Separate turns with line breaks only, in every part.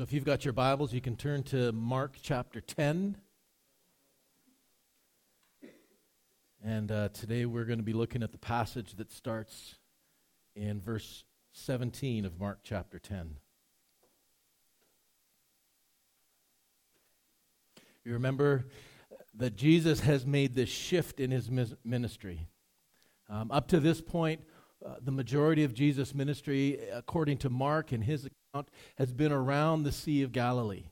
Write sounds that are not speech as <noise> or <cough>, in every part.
So if you've got your Bibles, you can turn to Mark chapter 10. And uh, today we're going to be looking at the passage that starts in verse 17 of Mark chapter 10. You remember that Jesus has made this shift in his ministry. Um, up to this point, uh, the majority of Jesus' ministry, according to Mark and his has been around the Sea of Galilee.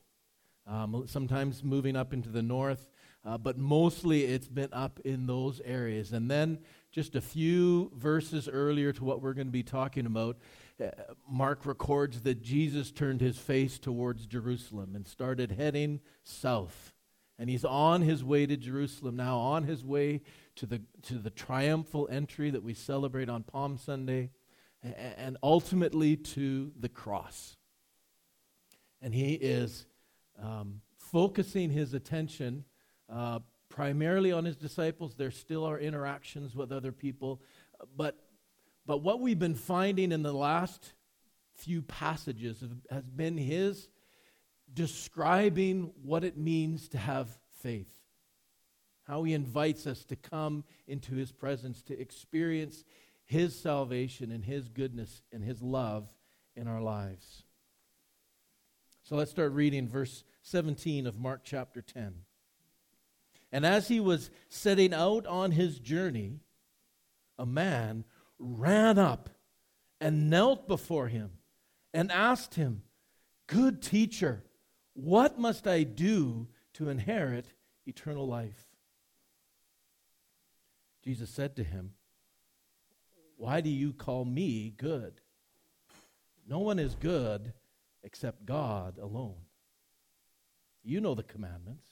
Um, sometimes moving up into the north, uh, but mostly it's been up in those areas. And then, just a few verses earlier to what we're going to be talking about, uh, Mark records that Jesus turned his face towards Jerusalem and started heading south. And he's on his way to Jerusalem now, on his way to the, to the triumphal entry that we celebrate on Palm Sunday, and ultimately to the cross. And he is um, focusing his attention uh, primarily on his disciples. There still are interactions with other people. But, but what we've been finding in the last few passages has been his describing what it means to have faith how he invites us to come into his presence, to experience his salvation and his goodness and his love in our lives. So let's start reading verse 17 of Mark chapter 10. And as he was setting out on his journey, a man ran up and knelt before him and asked him, Good teacher, what must I do to inherit eternal life? Jesus said to him, Why do you call me good? No one is good except God alone. You know the commandments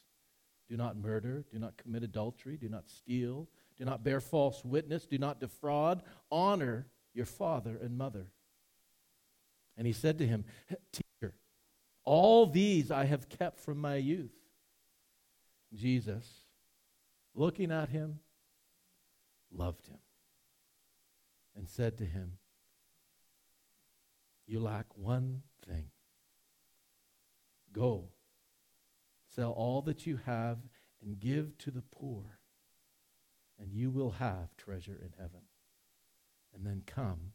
do not murder, do not commit adultery, do not steal, do not bear false witness, do not defraud, honor your father and mother. And he said to him, Teacher, all these I have kept from my youth. Jesus, looking at him, loved him and said to him, You lack one thing. Go, sell all that you have and give to the poor, and you will have treasure in heaven. And then come,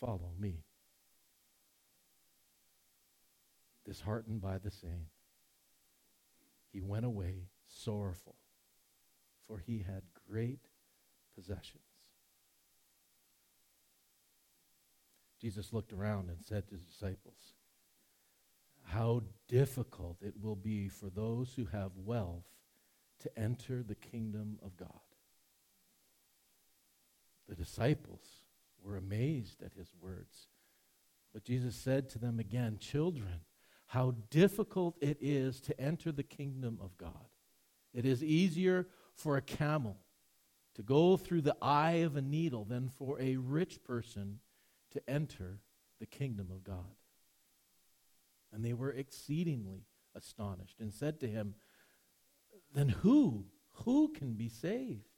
follow me. Disheartened by the saying, he went away sorrowful, for he had great possessions. Jesus looked around and said to his disciples, How difficult it will be for those who have wealth to enter the kingdom of God. The disciples were amazed at his words. But Jesus said to them again, Children, how difficult it is to enter the kingdom of God. It is easier for a camel to go through the eye of a needle than for a rich person to enter the kingdom of God. And they were exceedingly astonished and said to him, Then who, who can be saved?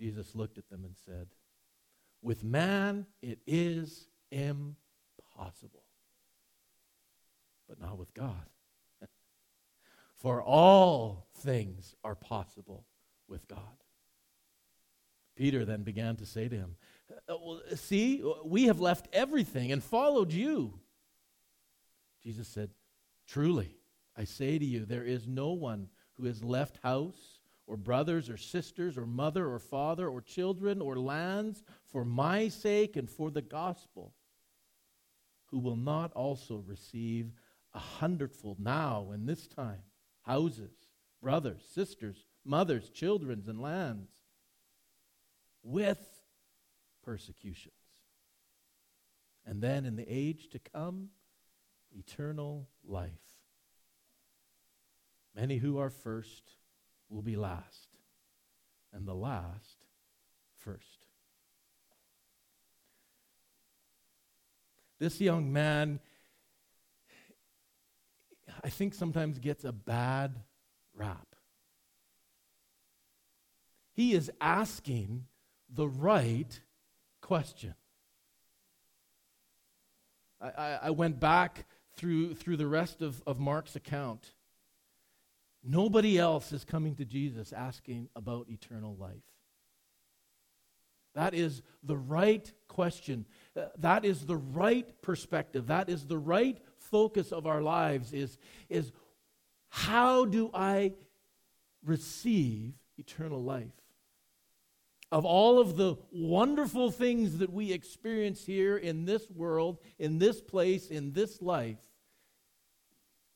Jesus looked at them and said, With man it is impossible, but not with God. <laughs> For all things are possible with God. Peter then began to say to him, Uh, uh, uh, see, we have left everything and followed you. Jesus said, Truly, I say to you, there is no one who has left house or brothers or sisters or mother or father or children or lands for my sake and for the gospel who will not also receive a hundredfold now in this time houses, brothers, sisters, mothers, children, and lands with persecutions. And then in the age to come, eternal life. Many who are first will be last, and the last first. This young man, I think, sometimes gets a bad rap. He is asking the right question. I, I, I went back through, through the rest of, of Mark's account, nobody else is coming to Jesus asking about eternal life. That is the right question. That is the right perspective. That is the right focus of our lives is, is how do I receive eternal life? Of all of the wonderful things that we experience here in this world, in this place, in this life,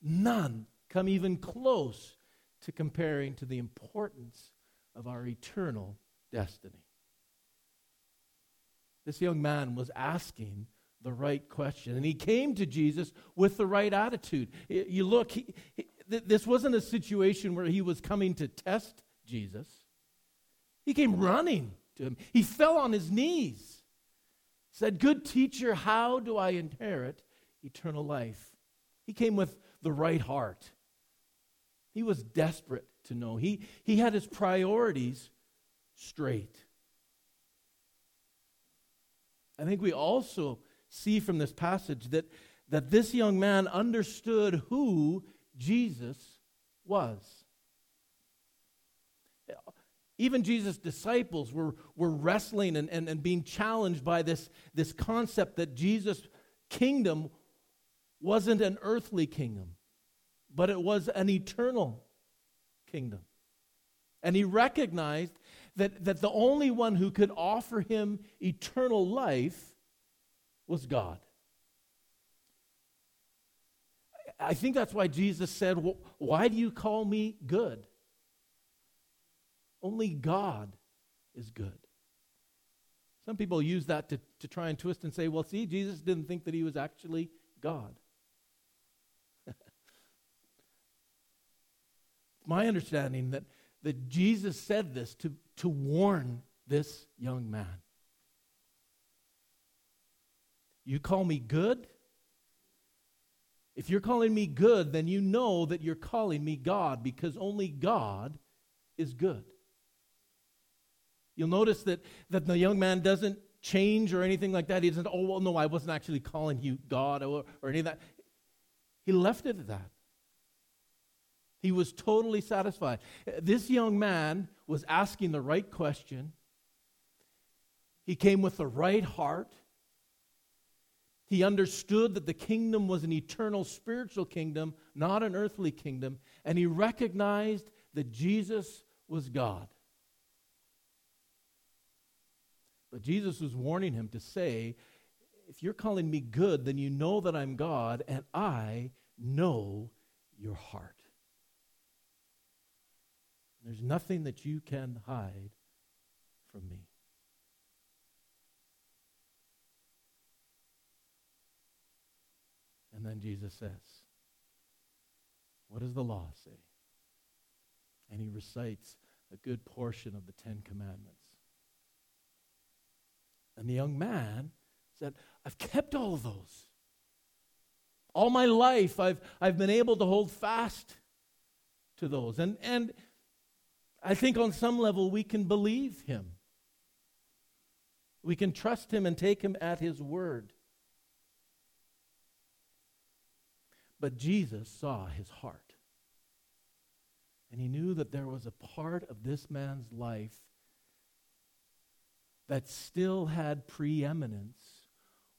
none come even close to comparing to the importance of our eternal destiny. This young man was asking the right question, and he came to Jesus with the right attitude. You look, he, he, this wasn't a situation where he was coming to test Jesus. He came running to him. He fell on his knees, said, Good teacher, how do I inherit eternal life? He came with the right heart. He was desperate to know. He, he had his priorities straight. I think we also see from this passage that, that this young man understood who Jesus was. Even Jesus' disciples were, were wrestling and, and, and being challenged by this, this concept that Jesus' kingdom wasn't an earthly kingdom, but it was an eternal kingdom. And he recognized that, that the only one who could offer him eternal life was God. I think that's why Jesus said, Why do you call me good? Only God is good. Some people use that to, to try and twist and say, Well, see, Jesus didn't think that he was actually God. <laughs> My understanding that, that Jesus said this to, to warn this young man. You call me good? If you're calling me good, then you know that you're calling me God because only God is good. You'll notice that, that the young man doesn't change or anything like that. He doesn't, oh, well, no, I wasn't actually calling you God or, or any of that. He left it at that. He was totally satisfied. This young man was asking the right question. He came with the right heart. He understood that the kingdom was an eternal spiritual kingdom, not an earthly kingdom, and he recognized that Jesus was God. But Jesus was warning him to say, if you're calling me good, then you know that I'm God, and I know your heart. There's nothing that you can hide from me. And then Jesus says, What does the law say? And he recites a good portion of the Ten Commandments. And the young man said, I've kept all of those. All my life, I've, I've been able to hold fast to those. And, and I think on some level we can believe him. We can trust him and take him at his word. But Jesus saw his heart. And he knew that there was a part of this man's life that still had preeminence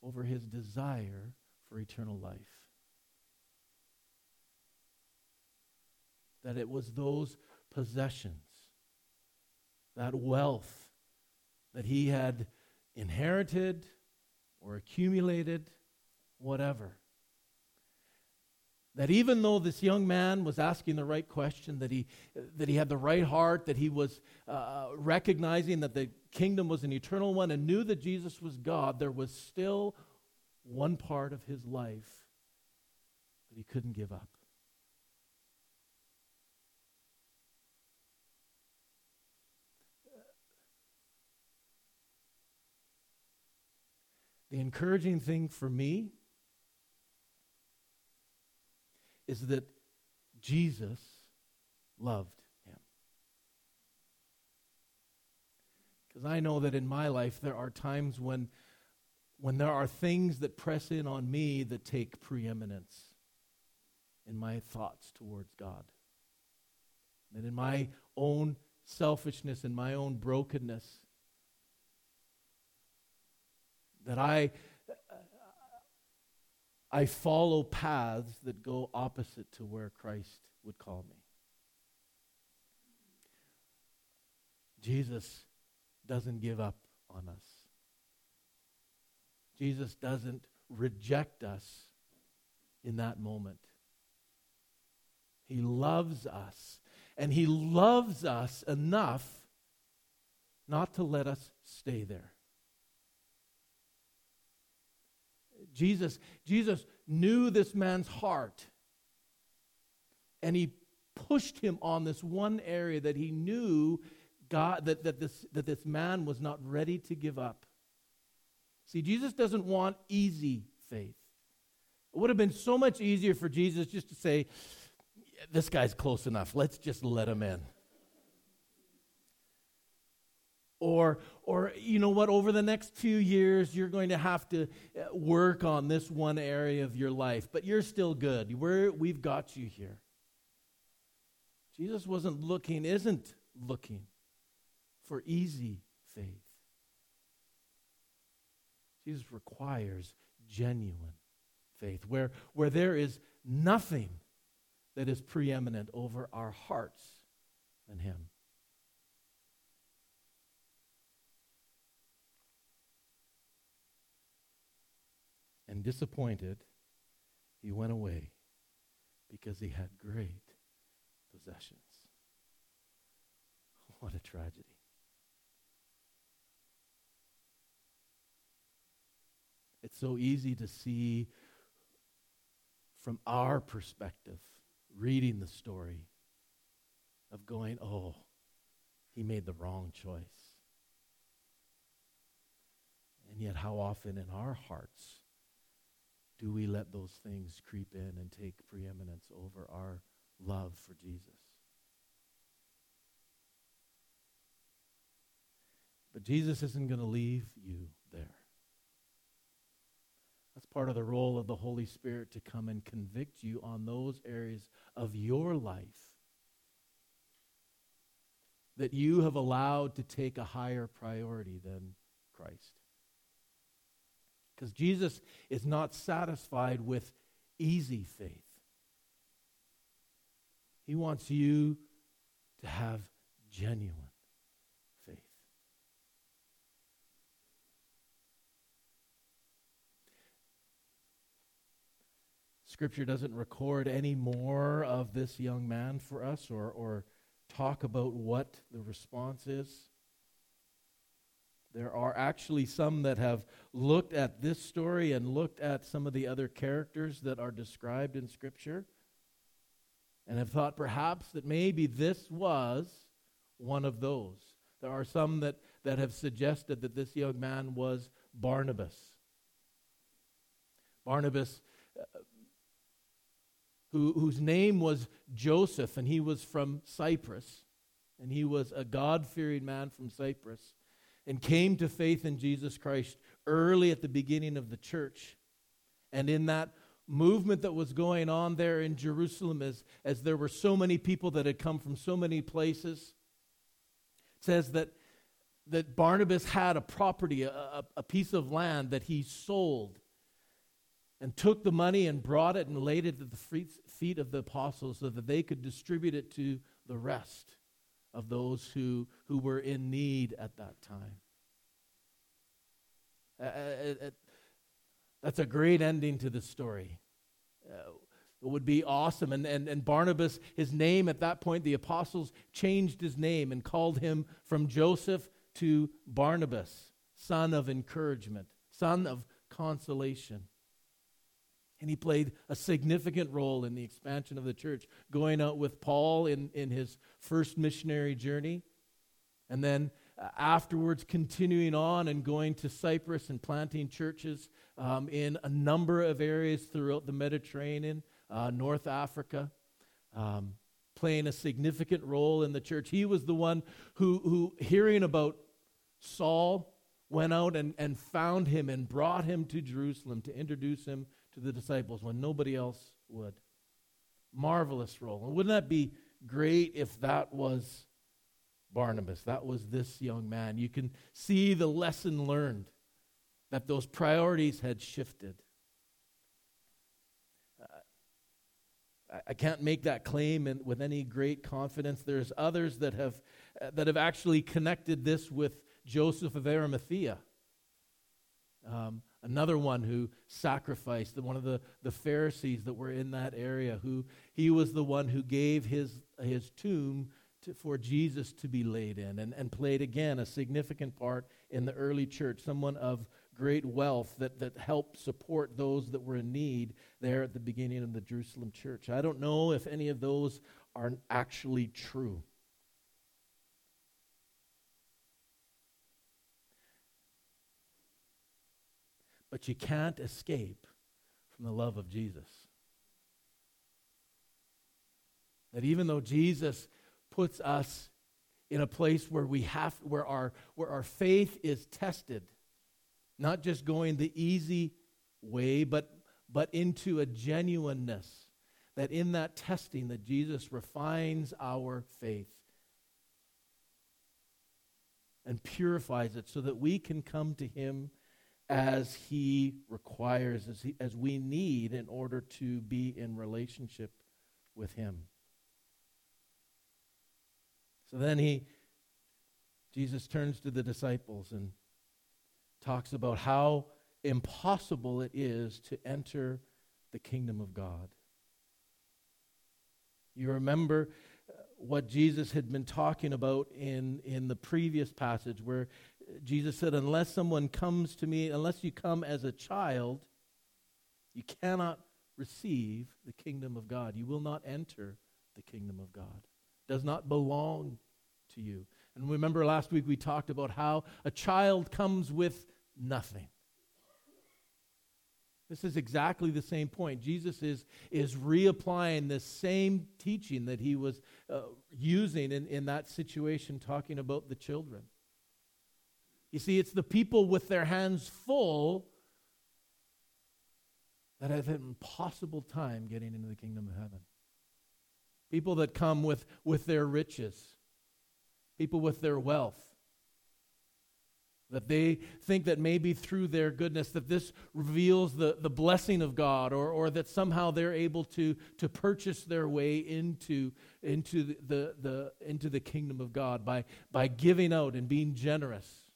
over his desire for eternal life. That it was those possessions, that wealth that he had inherited or accumulated, whatever that even though this young man was asking the right question, that he, that he had the right heart, that he was uh, recognizing that the kingdom was an eternal one and knew that Jesus was God, there was still one part of his life that he couldn't give up. The encouraging thing for me is that Jesus loved him. Because I know that in my life there are times when, when there are things that press in on me that take preeminence. in my thoughts towards God. And in my own selfishness and my own brokenness, that I, I follow paths that go opposite to where Christ would call me. Jesus doesn't give up on us. Jesus doesn't reject us in that moment. He loves us, and He loves us enough not to let us stay there. Jesus, Jesus knew this man's heart, and He pushed him on this one area that he knew God, that, that, this, that this man was not ready to give up. See, Jesus doesn't want easy faith. It would have been so much easier for Jesus just to say, This guy's close enough. Let's just let him in. Or, or, you know what, over the next few years, you're going to have to uh, work on this one area of your life, but you're still good. We're, we've got you here. Jesus wasn't looking, isn't looking for easy faith. Jesus requires genuine faith, where, where there is nothing that is preeminent over our hearts than Him. And disappointed, he went away because he had great possessions. What a tragedy. It's so easy to see from our perspective, reading the story, of going, oh, he made the wrong choice. And yet, how often in our hearts do we let those things creep in and take preeminence over our love for Jesus? But Jesus isn't going to leave you there. That's part of the role of the Holy Spirit to come and convict you on those areas of your life that you have allowed to take a higher priority than Christ. Because Jesus is not satisfied with easy faith. He wants you to have genuine faith. Scripture doesn't record any more of this young man for us or, or talk about what the response is. There are actually some that have looked at this story and looked at some of the other characters that are described in Scripture and have thought perhaps that maybe this was one of those. There are some that, that have suggested that this young man was Barnabas. Barnabas uh, who, whose name was Joseph, and he was from Cyprus. And he was a God fearing man from Cyprus and came to faith in Jesus Christ early at the beginning of the church. And in that movement that was going on there in Jerusalem, as, as there were so many people that had come from so many places, says that, that Barnabas had a property, a, a, a piece of land that he sold and took the money and brought it and laid it at the feet of the apostles so that they could distribute it to the rest of those who, who were in need at that time. Uh, uh, uh, that's a great ending to the story. Uh, it would be awesome. And, and, and Barnabas, his name at that point, the apostles changed his name and called him from Joseph to Barnabas, son of encouragement, son of consolation. And he played a significant role in the expansion of the church, going out with Paul in, in his first missionary journey, and then uh, afterwards continuing on and going to Cyprus and planting churches um, in a number of areas throughout the Mediterranean, uh, North Africa, um, playing a significant role in the church. He was the one who, who hearing about Saul, went out and, and found him and brought him to Jerusalem to introduce him to the disciples when nobody else would. marvelous role. And wouldn't that be great if that was Barnabas? That was this young man. You can see the lesson learned that those priorities had shifted. I can't make that claim in, with any great confidence. There's others that have, uh, that have actually connected this with Joseph of Arimathea. Um, another one who sacrificed, one of the, the Pharisees that were in that area, who he was the one who gave his, his tomb to, for Jesus to be laid in and, and played again a significant part in the early church, someone of great wealth that, that helped support those that were in need there at the beginning of the Jerusalem church. I don't know if any of those are actually true. But you can't escape from the love of Jesus. That even though Jesus puts us in a place where we have where our where our faith is tested, not just going the easy way, but but into a genuineness that in that testing that Jesus refines our faith and purifies it so that we can come to him as he requires, as, he, as we need in order to be in relationship with him. So then he, Jesus turns to the disciples and talks about how impossible it is to enter the kingdom of God. You remember uh, what Jesus had been talking about in, in the previous passage, where Jesus said, Unless someone comes to me, unless you come as a child, you cannot receive the kingdom of God. You will not enter the kingdom of God. It does not belong to you. And remember last week we talked about how a child comes with nothing. This is exactly the same point. Jesus is, is reapplying this same teaching that he was uh, using in, in that situation, talking about the children. You see, it's the people with their hands full that have an impossible time getting into the kingdom of heaven. People that come with, with their riches, people with their wealth, that they think that maybe through their goodness that this reveals the, the blessing of god or, or that somehow they're able to, to purchase their way into, into, the, the, the, into the kingdom of god by, by giving out and being generous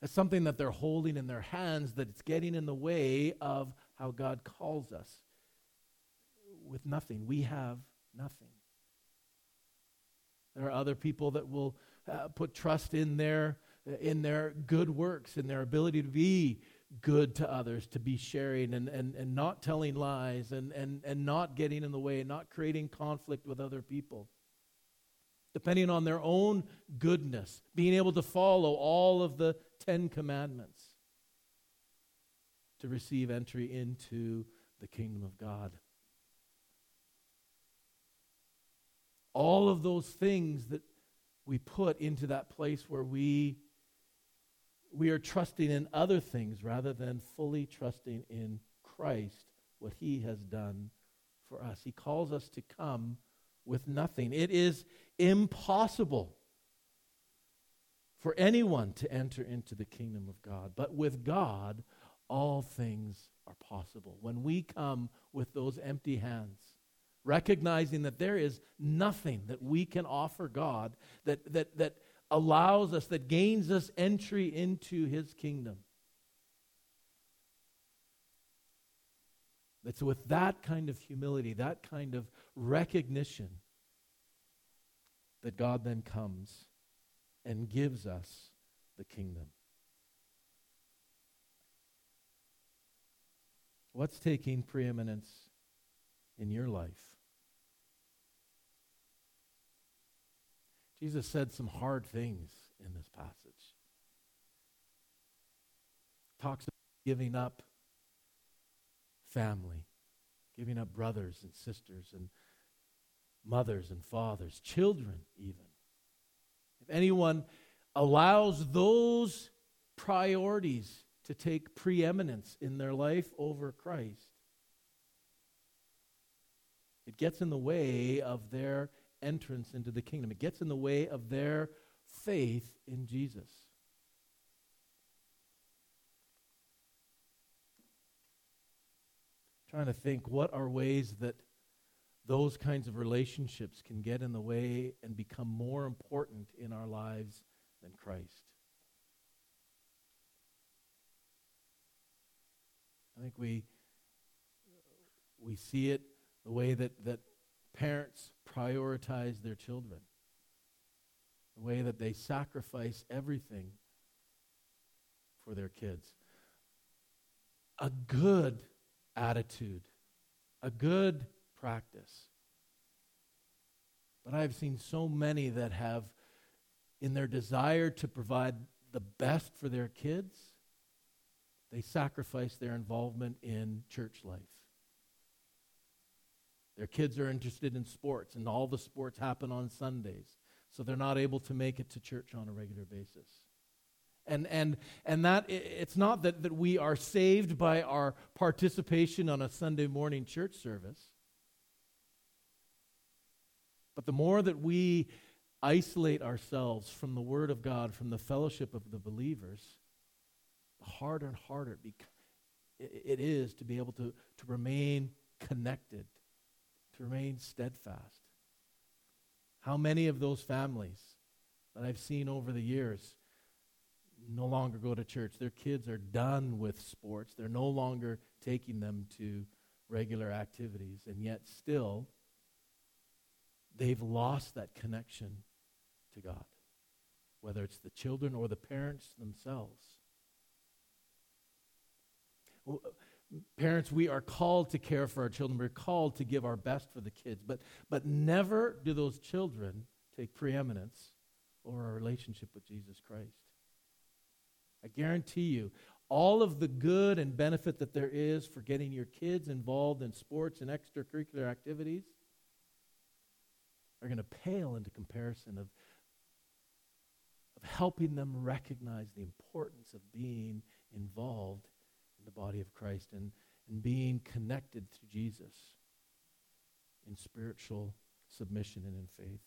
That's something that they're holding in their hands that it's getting in the way of how god calls us. With nothing. We have nothing. There are other people that will uh, put trust in their in their good works, in their ability to be good to others, to be sharing and, and, and not telling lies and, and, and not getting in the way, not creating conflict with other people. Depending on their own goodness, being able to follow all of the Ten Commandments to receive entry into the kingdom of God. All of those things that we put into that place where we we are trusting in other things rather than fully trusting in Christ, what he has done for us. He calls us to come with nothing. It is impossible for anyone to enter into the kingdom of God. But with God, all things are possible. When we come with those empty hands, recognizing that there is nothing that we can offer God that, that, that allows us, that gains us entry into his kingdom. It's with that kind of humility, that kind of recognition, that God then comes and gives us the kingdom. What's taking preeminence in your life? Jesus said some hard things in this passage. Talks about giving up family, giving up brothers and sisters and mothers and fathers, children even. Anyone allows those priorities to take preeminence in their life over Christ, It gets in the way of their entrance into the kingdom. It gets in the way of their faith in Jesus. Trying to think what are ways that those kinds of relationships can get in the way and become more important in our lives than Christ. I think we we see it the way that, that parents prioritize their children, the way that they sacrifice everything for their kids. A good attitude, a good practice. But I've seen so many that have, in their desire to provide the best for their kids, they sacrifice their involvement in church life. Their kids are interested in sports, and all the sports happen on Sundays, so they're not able to make it to church on a regular basis. And, and, and that it's not that, that we are saved by our participation on a Sunday morning church service. But the more that we isolate ourselves from the Word of God, from the fellowship of the believers, the harder and harder it is to be able to, to remain connected, to remain steadfast. How many of those families that I've seen over the years no longer go to church? Their kids are done with sports, they're no longer taking them to regular activities, and yet still they've lost that connection to God, whether it's the children or the parents themselves. Parents, we are called to care for our children. We're called to give our best for the kids. But, but never do those children take preeminence over our relationship with Jesus Christ. I guarantee you, all of the good and benefit that there is for getting your kids involved in sports and extracurricular activities are going to pale into comparison of, of helping them recognize the importance of being involved in the body of Christ and, and being connected to Jesus in spiritual submission and in faith.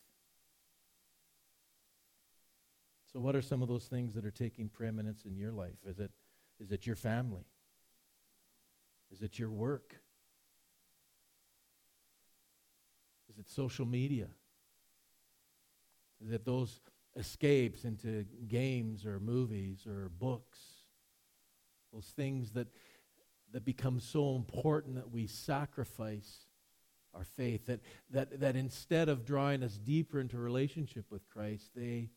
So, what are some of those things that are taking preeminence in your life? Is it, is it your family? Is it your work? Is it social media? It those escapes into games or movies or books? Those things that, that become so important that we sacrifice our faith, that, that, that instead of drawing us deeper into relationship with Christ, they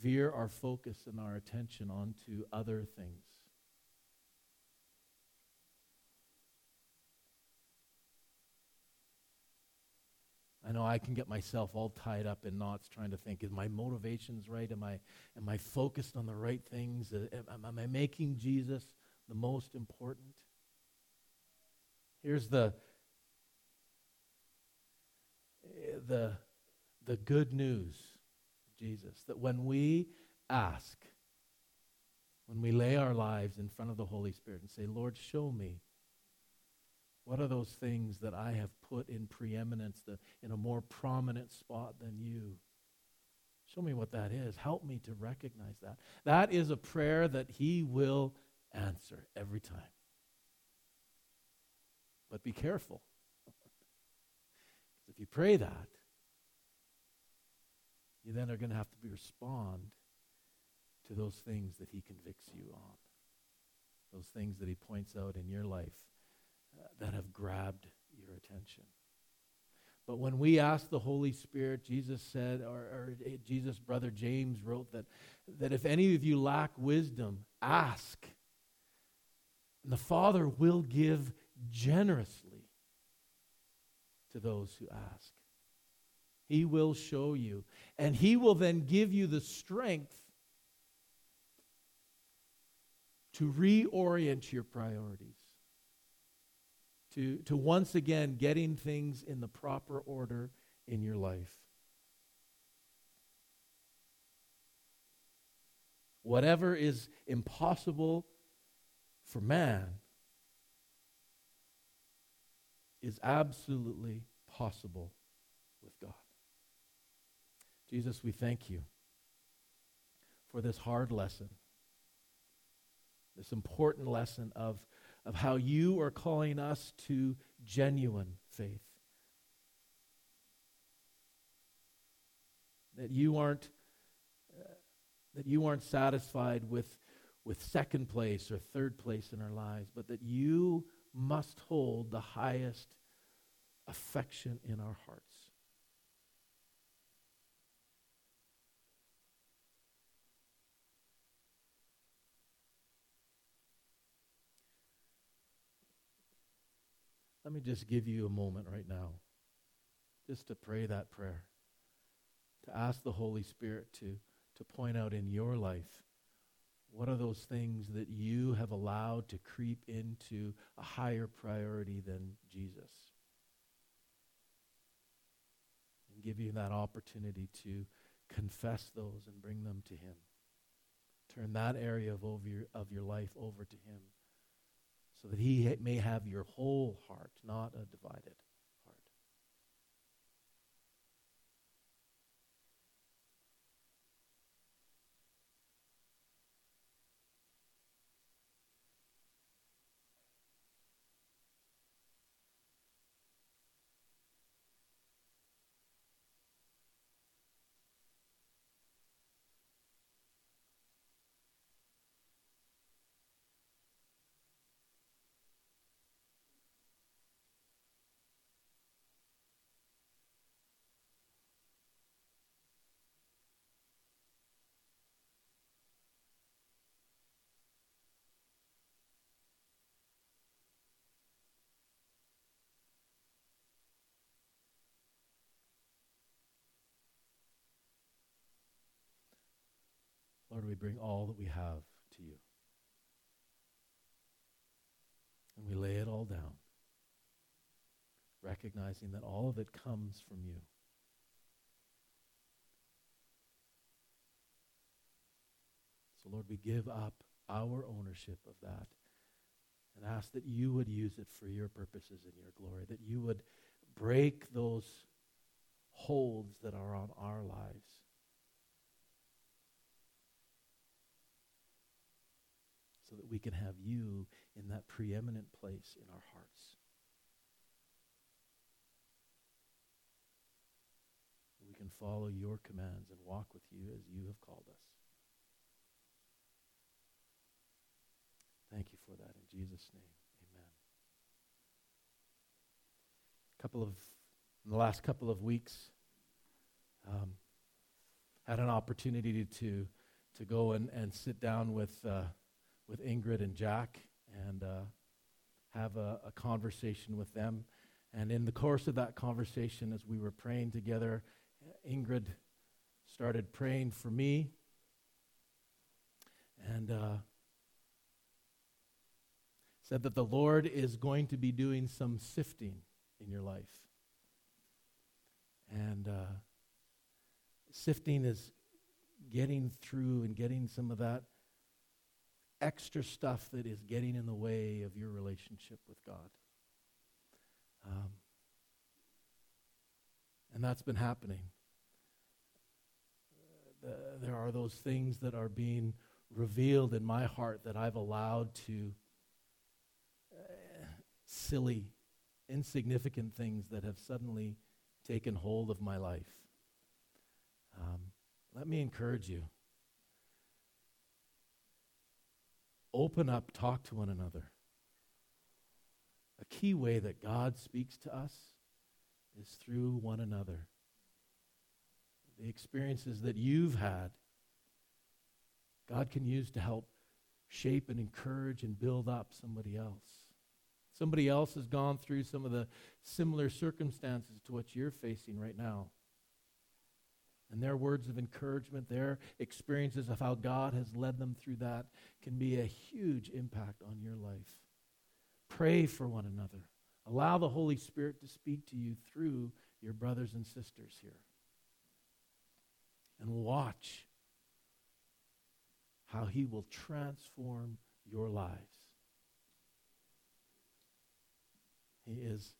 veer our focus and our attention onto other things. I know I can get myself all tied up in knots trying to think, is my motivations right? Am I, am I focused on the right things? Uh, am, am I making Jesus the most important? Here's the, the, the good news, Jesus, that when we ask, when we lay our lives in front of the Holy Spirit and say, Lord, show me what are those things that I have put in preeminence, the, in a more prominent spot than you? Show me what that is. Help me to recognize that. That is a prayer that He will answer every time. But be careful. if you pray that, you then are going to have to respond to those things that He convicts you on, those things that He points out in your life that have grabbed your attention. But when we ask the Holy Spirit, Jesus said, or, or, eh, Jesus' brother James wrote that, that if any of you lack wisdom, ask. And the Father will give generously to those who ask. He will show you. And He will then give you the strength to reorient your priorities to, to once again getting things in the proper order in your life. Whatever is impossible for man is absolutely possible with God. Jesus, we thank you for this hard lesson, this important lesson of, of how you are calling us to genuine faith. That you aren't, uh, that you aren't satisfied with, with second place or third place in our lives, but that you must hold the highest affection in our hearts. Let me just give you a moment right now just to pray that prayer, to ask the Holy Spirit to, to point out in your life what are those things that you have allowed to creep into a higher priority than Jesus? And give you that opportunity to confess those and bring them to Him. Turn that area of, over your, of your life over to Him so that He may have your whole heart, not a divided. We bring all that we have to you. And we lay it all down, recognizing that all of it comes from you. So, Lord, we give up our ownership of that and ask that you would use it for your purposes and your glory, that you would break those holds that are on our lives so that we can have you in that preeminent place in our hearts. We can follow your commands and walk with you as you have called us. Thank you for that in Jesus' name. Amen. Couple of in the last couple of weeks, um, had an opportunity to to go and, and sit down with uh, with Ingrid and Jack and uh, have a, a, conversation with them. And in the course of that conversation, as we were praying together, Ingrid started praying for me. And uh, said that the Lord is going to be doing some sifting in your life. And uh, sifting is getting through and getting some of that extra stuff that is getting in the way of your relationship with God. Um, and that's been happening. Uh, there are those things that are being revealed in my heart that I've allowed to uh, silly, insignificant things that have suddenly taken hold of my life. Um, let me encourage you. Open up, talk to one another. A key way that God speaks to us is through one another. The experiences that you've had, God can use to help shape and encourage and build up somebody else. Somebody else has gone through some of the similar circumstances to what you're facing right now and their words of encouragement, their experiences of how God has led them through that can be a huge impact on your life. Pray for one another. Allow the Holy Spirit to speak to you through your brothers and sisters here. And watch how He will transform your lives. He is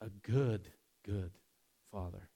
a good, good Father.